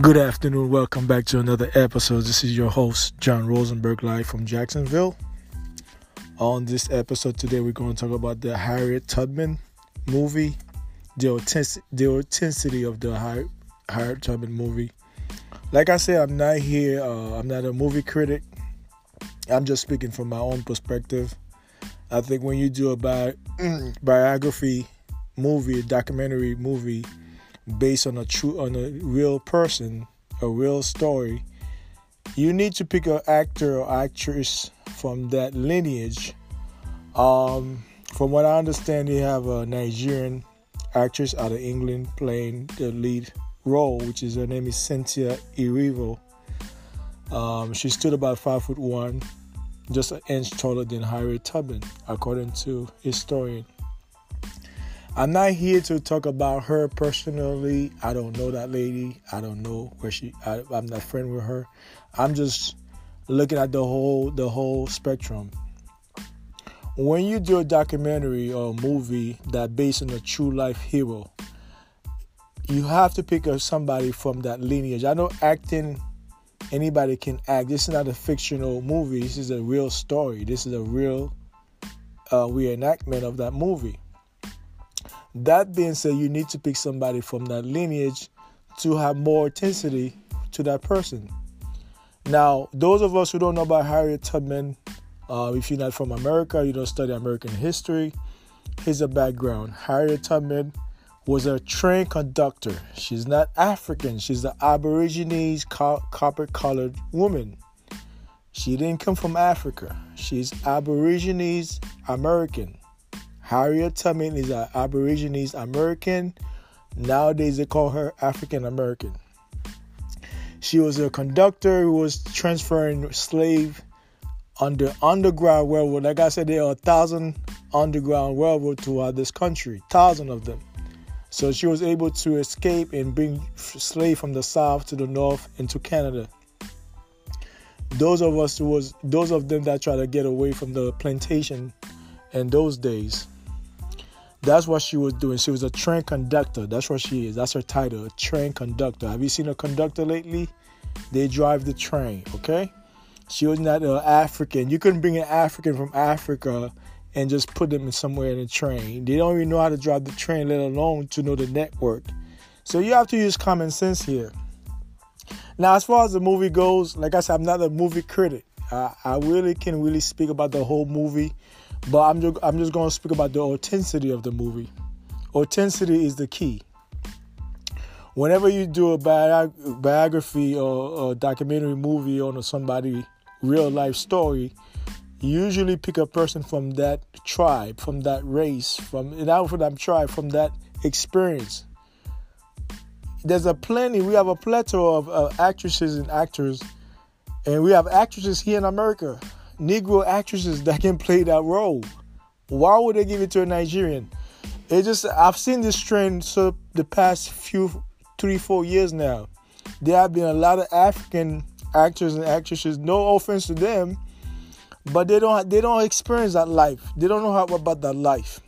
Good afternoon. Welcome back to another episode. This is your host, John Rosenberg, live from Jacksonville. On this episode today, we're going to talk about the Harriet Tubman movie, the, authentic- the authenticity of the Har- Harriet Tubman movie. Like I said, I'm not here, uh, I'm not a movie critic. I'm just speaking from my own perspective. I think when you do a bi- biography movie, a documentary movie, based on a true on a real person, a real story, you need to pick an actor or actress from that lineage. Um, from what I understand, they have a Nigerian actress out of England playing the lead role, which is her name is Cynthia Erivo. Um, she stood about five foot one, just an inch taller than Harriet Tubman, according to historian. I'm not here to talk about her personally. I don't know that lady. I don't know where she. I, I'm not friend with her. I'm just looking at the whole the whole spectrum. When you do a documentary or a movie that based on a true life hero, you have to pick up somebody from that lineage. I know acting anybody can act. This is not a fictional movie. This is a real story. This is a real uh, reenactment of that movie. That being said, you need to pick somebody from that lineage to have more intensity to that person. Now, those of us who don't know about Harriet Tubman, uh, if you're not from America, you don't study American history, here's a background. Harriet Tubman was a train conductor. She's not African, she's an Aborigines copper colored woman. She didn't come from Africa, she's Aborigines American. Harriet Tubman is an Aborigines American. Nowadays they call her African American. She was a conductor who was transferring slave on the underground railroad. Like I said, there are a thousand underground railroad throughout this country, thousand of them. So she was able to escape and bring slave from the south to the north into Canada. Those of us who was those of them that try to get away from the plantation in those days. That's what she was doing. She was a train conductor. That's what she is. That's her title, a train conductor. Have you seen a conductor lately? They drive the train, okay? She was not an African. You couldn't bring an African from Africa and just put them somewhere in a train. They don't even know how to drive the train, let alone to know the network. So you have to use common sense here. Now, as far as the movie goes, like I said, I'm not a movie critic. I, I really can really speak about the whole movie but I'm just, I'm just going to speak about the authenticity of the movie. Authenticity is the key. Whenever you do a biography or a documentary movie on somebody real life story, you usually pick a person from that tribe, from that race, from not from that tribe, from that experience. There's a plenty. We have a plethora of uh, actresses and actors, and we have actresses here in America Negro actresses that can play that role. Why would they give it to a Nigerian? It just I've seen this trend so the past few three four years now. There have been a lot of African actors and actresses. No offense to them, but they don't they don't experience that life. They don't know how about that life.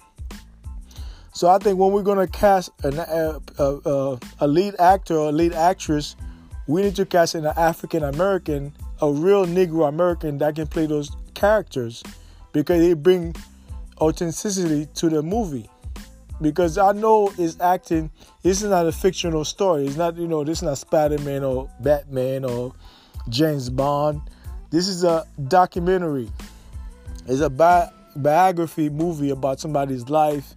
So I think when we're gonna cast an, a, a, a lead actor or a lead actress, we need to cast an African American a real Negro American that can play those characters because they bring authenticity to the movie. Because I know it's acting, this is not a fictional story. It's not, you know, this is not Spider Man or Batman or James Bond. This is a documentary. It's a bi- biography movie about somebody's life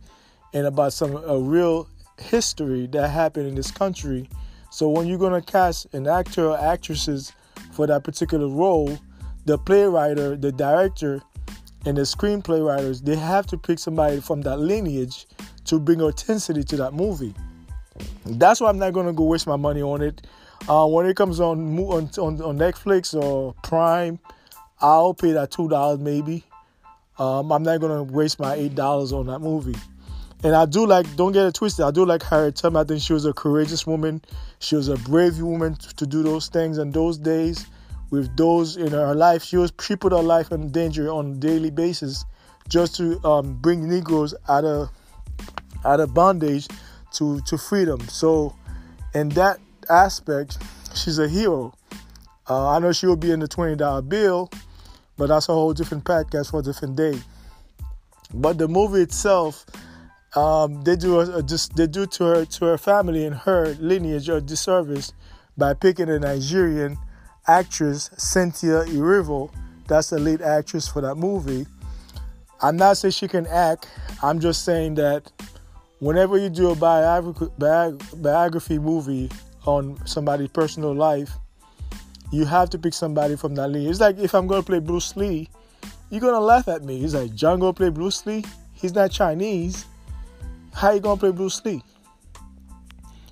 and about some a real history that happened in this country. So when you're gonna cast an actor or actresses for that particular role, the playwright, the director, and the screenplay writers, they have to pick somebody from that lineage to bring authenticity to that movie. That's why I'm not gonna go waste my money on it. Uh, when it comes on, on on Netflix or Prime, I'll pay that two dollars maybe. Um, I'm not gonna waste my eight dollars on that movie. And I do like, don't get it twisted. I do like Harriet Tubman. I think she was a courageous woman. She was a brave woman to do those things in those days. With those in her life, she was she put her life in danger on a daily basis, just to um, bring Negroes out of out of bondage to to freedom. So, in that aspect, she's a hero. Uh, I know she will be in the twenty dollar bill, but that's a whole different podcast for a different day. But the movie itself, um, they do a, a, just they do to her to her family and her lineage a disservice by picking a Nigerian actress, Cynthia Erivo. That's the lead actress for that movie. I'm not saying she can act. I'm just saying that whenever you do a biography, biography movie on somebody's personal life, you have to pick somebody from that league. It's like if I'm to play Bruce Lee, you're to laugh at me. He's like, to play Bruce Lee? He's not Chinese. How you to play Bruce Lee?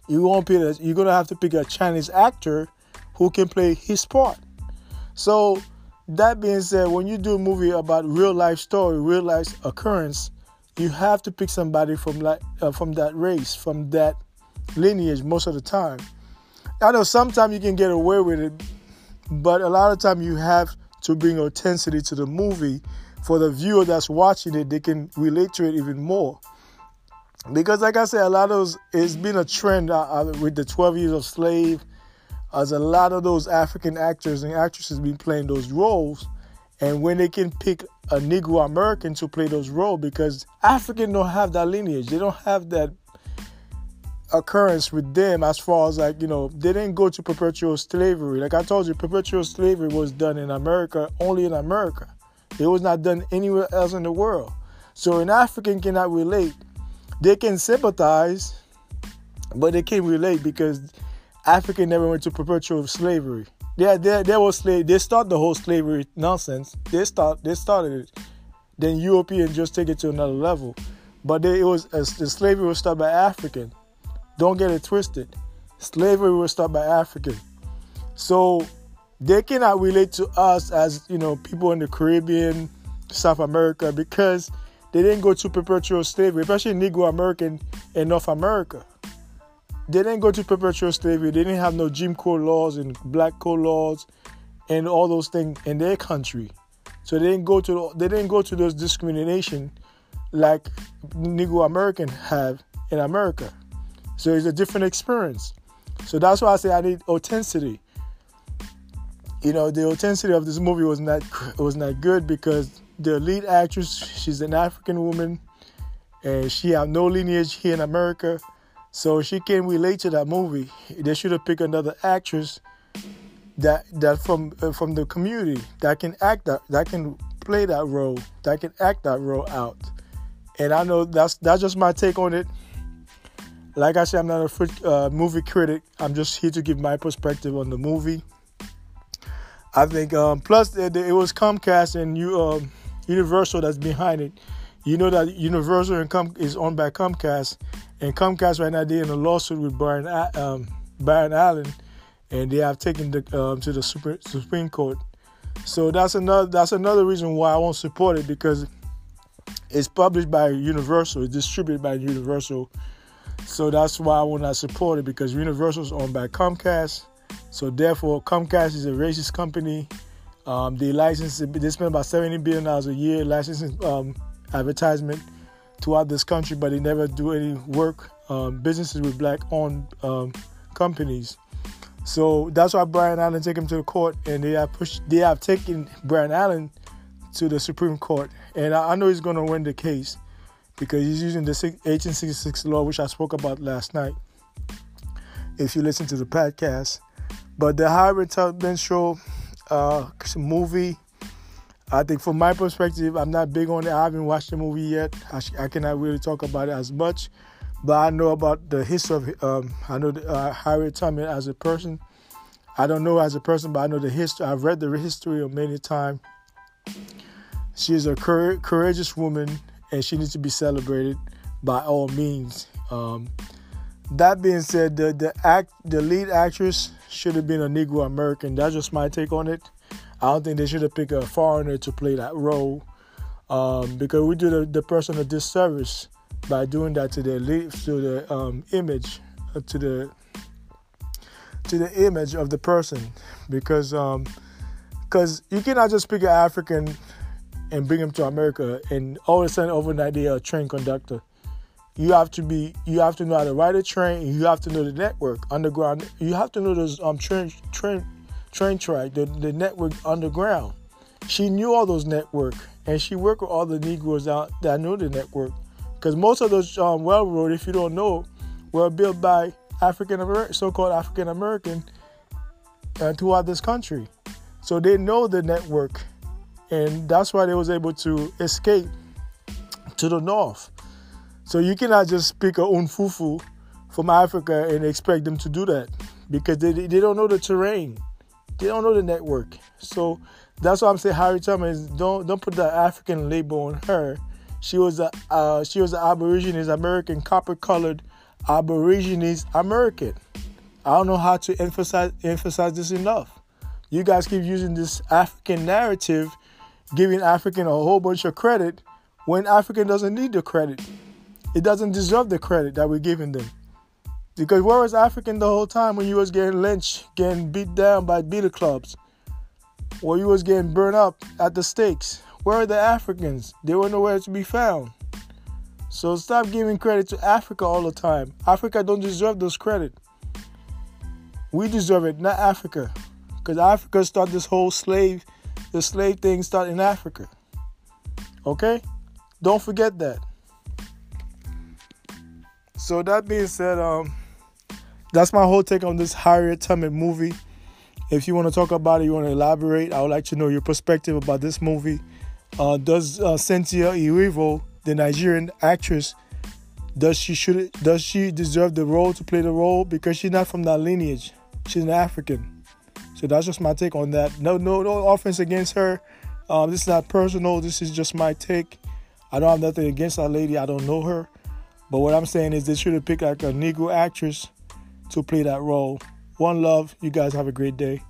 You won't pick. You're to have to pick a Chinese actor who can play his part. So, that being said, when you do a movie about real life story, real life occurrence, you have to pick somebody from like uh, from that race, from that lineage most of the time. I know sometimes you can get away with it, but a lot of time you have to bring authenticity to the movie for the viewer that's watching it. They can relate to it even more. Because, like I said, a lot of those, it's been a trend uh, uh with the 12 Years of Slave, as a lot of those African actors and actresses been playing those roles and when they can pick a Negro American to play those roles because African don't have that lineage. They don't have that occurrence with them as far as like, you know, they didn't go to perpetual slavery. Like I told you, perpetual slavery was done in America, only in America. It was not done anywhere else in the world. So an African cannot relate. They can sympathize, but they can't relate because African never went to perpetual slavery. Yeah, they they were slave. They start the whole slavery nonsense. They start they started it. Then European just take it to another level. But they, it was uh, the slavery was started by African. Don't get it twisted. Slavery was started by African. So they cannot relate to us as you know people in the Caribbean, South America because they didn't go to perpetual slavery, especially Negro American in North America they didn't go to perpetual slavery. They didn't have no Jim Crow laws and black code laws and all those things in their country. So they didn't go to they didn't go to those discrimination like Negro American have in America. So it's a different experience. So that's why I say I need authenticity. You know, the authenticity of this movie was not was not good because the lead actress, she's an African woman, and she have no lineage here in America so she can relate to that movie. They should have picked another actress that that from uh, from the community that can act that that can play that role, that can act that role out. And I know that's that's just my take on it. Like I said, I'm not a uh, movie critic. I'm just here to give my perspective on the movie. I think um, plus it, it, was Comcast and you um, Universal that's behind it. You know that Universal and Com- is owned by Comcast, and Comcast right now they're in a lawsuit with Byron um, Allen, and they have taken the um, to the Supreme, Supreme Court. So that's another that's another reason why I won't support it because it's published by Universal, it's distributed by Universal. So that's why I will not support it because Universal is owned by Comcast. So therefore, Comcast is a racist company. Um, they license they spend about seventy billion dollars a year licensing um, advertisement throughout this country, but they never do any work um, businesses with black-owned um, companies. So that's why Byron Allen take him to the court, and they have pushed. They have taken Byron Allen to the Supreme Court, and I, I know he's going to win the case because he's using the 1866 law, which I spoke about last night. If you listen to the podcast, but the Harriet Tubman show uh, movie I think from my perspective, I'm not big on it. I haven't watched the movie yet. I, I cannot really talk about it as much, but I know about the history of. Um, I know uh, Harriet Tubman as a person. I don't know as a person, but I know the history. I've read the history of many times. She is a courageous woman, and she needs to be celebrated by all means. Um, that being said, the the act, the lead actress should have been a Negro American. That's just my take on it. I don't think they should have picked a foreigner to play that role um, because we do the, the person a disservice by doing that to their to the um, image uh, to the to the image of the person because because um, you cannot just pick an African and bring him to America and all of a sudden overnight they are a train conductor. You have to be you have to know how to ride a train you have to know the network underground you have to know those um train train train track the, the network underground. She knew all those network and she worked with all the negroes out that knew the network. Because most of those um, railroad if you don't know were built by african so-called african american uh, throughout this country. So they know the network and that's why they was able to escape to the north so you cannot just speak a unfufu from Africa and expect them to do that because they, they don't know the terrain. They don't know the network. So that's why I'm saying Harry Tubman is don't don't put the African label on her. She was a uh, she was an Aborigines American, copper colored Aborigines American. I don't know how to emphasize emphasize this enough. You guys keep using this African narrative, giving African a whole bunch of credit when African doesn't need the credit. It doesn't deserve the credit that we're giving them. Because where was African the whole time when you was getting lynched, getting beat down by beater clubs? Or you was getting burned up at the stakes? Where are the Africans? They were nowhere to be found. So stop giving credit to Africa all the time. Africa don't deserve those credit. We deserve it, not Africa. Because Africa started this whole slave, the slave thing started in Africa. Okay? Don't forget that. So that being said, um, that's my whole take on this Harriet Tubman movie. If you want to talk about it, you want to elaborate, I would like to know your perspective about this movie. Uh, does uh, Cynthia Erivo, the Nigerian actress, does she should does she deserve the role to play the role because she's not from that lineage? She's an African. So that's just my take on that. No, no, no offense against her. Um, this is not personal. This is just my take. I don't have nothing against that lady. I don't know her. But what I'm saying is they should have picked like a Negro actress to play that role. One love. You guys have a great day.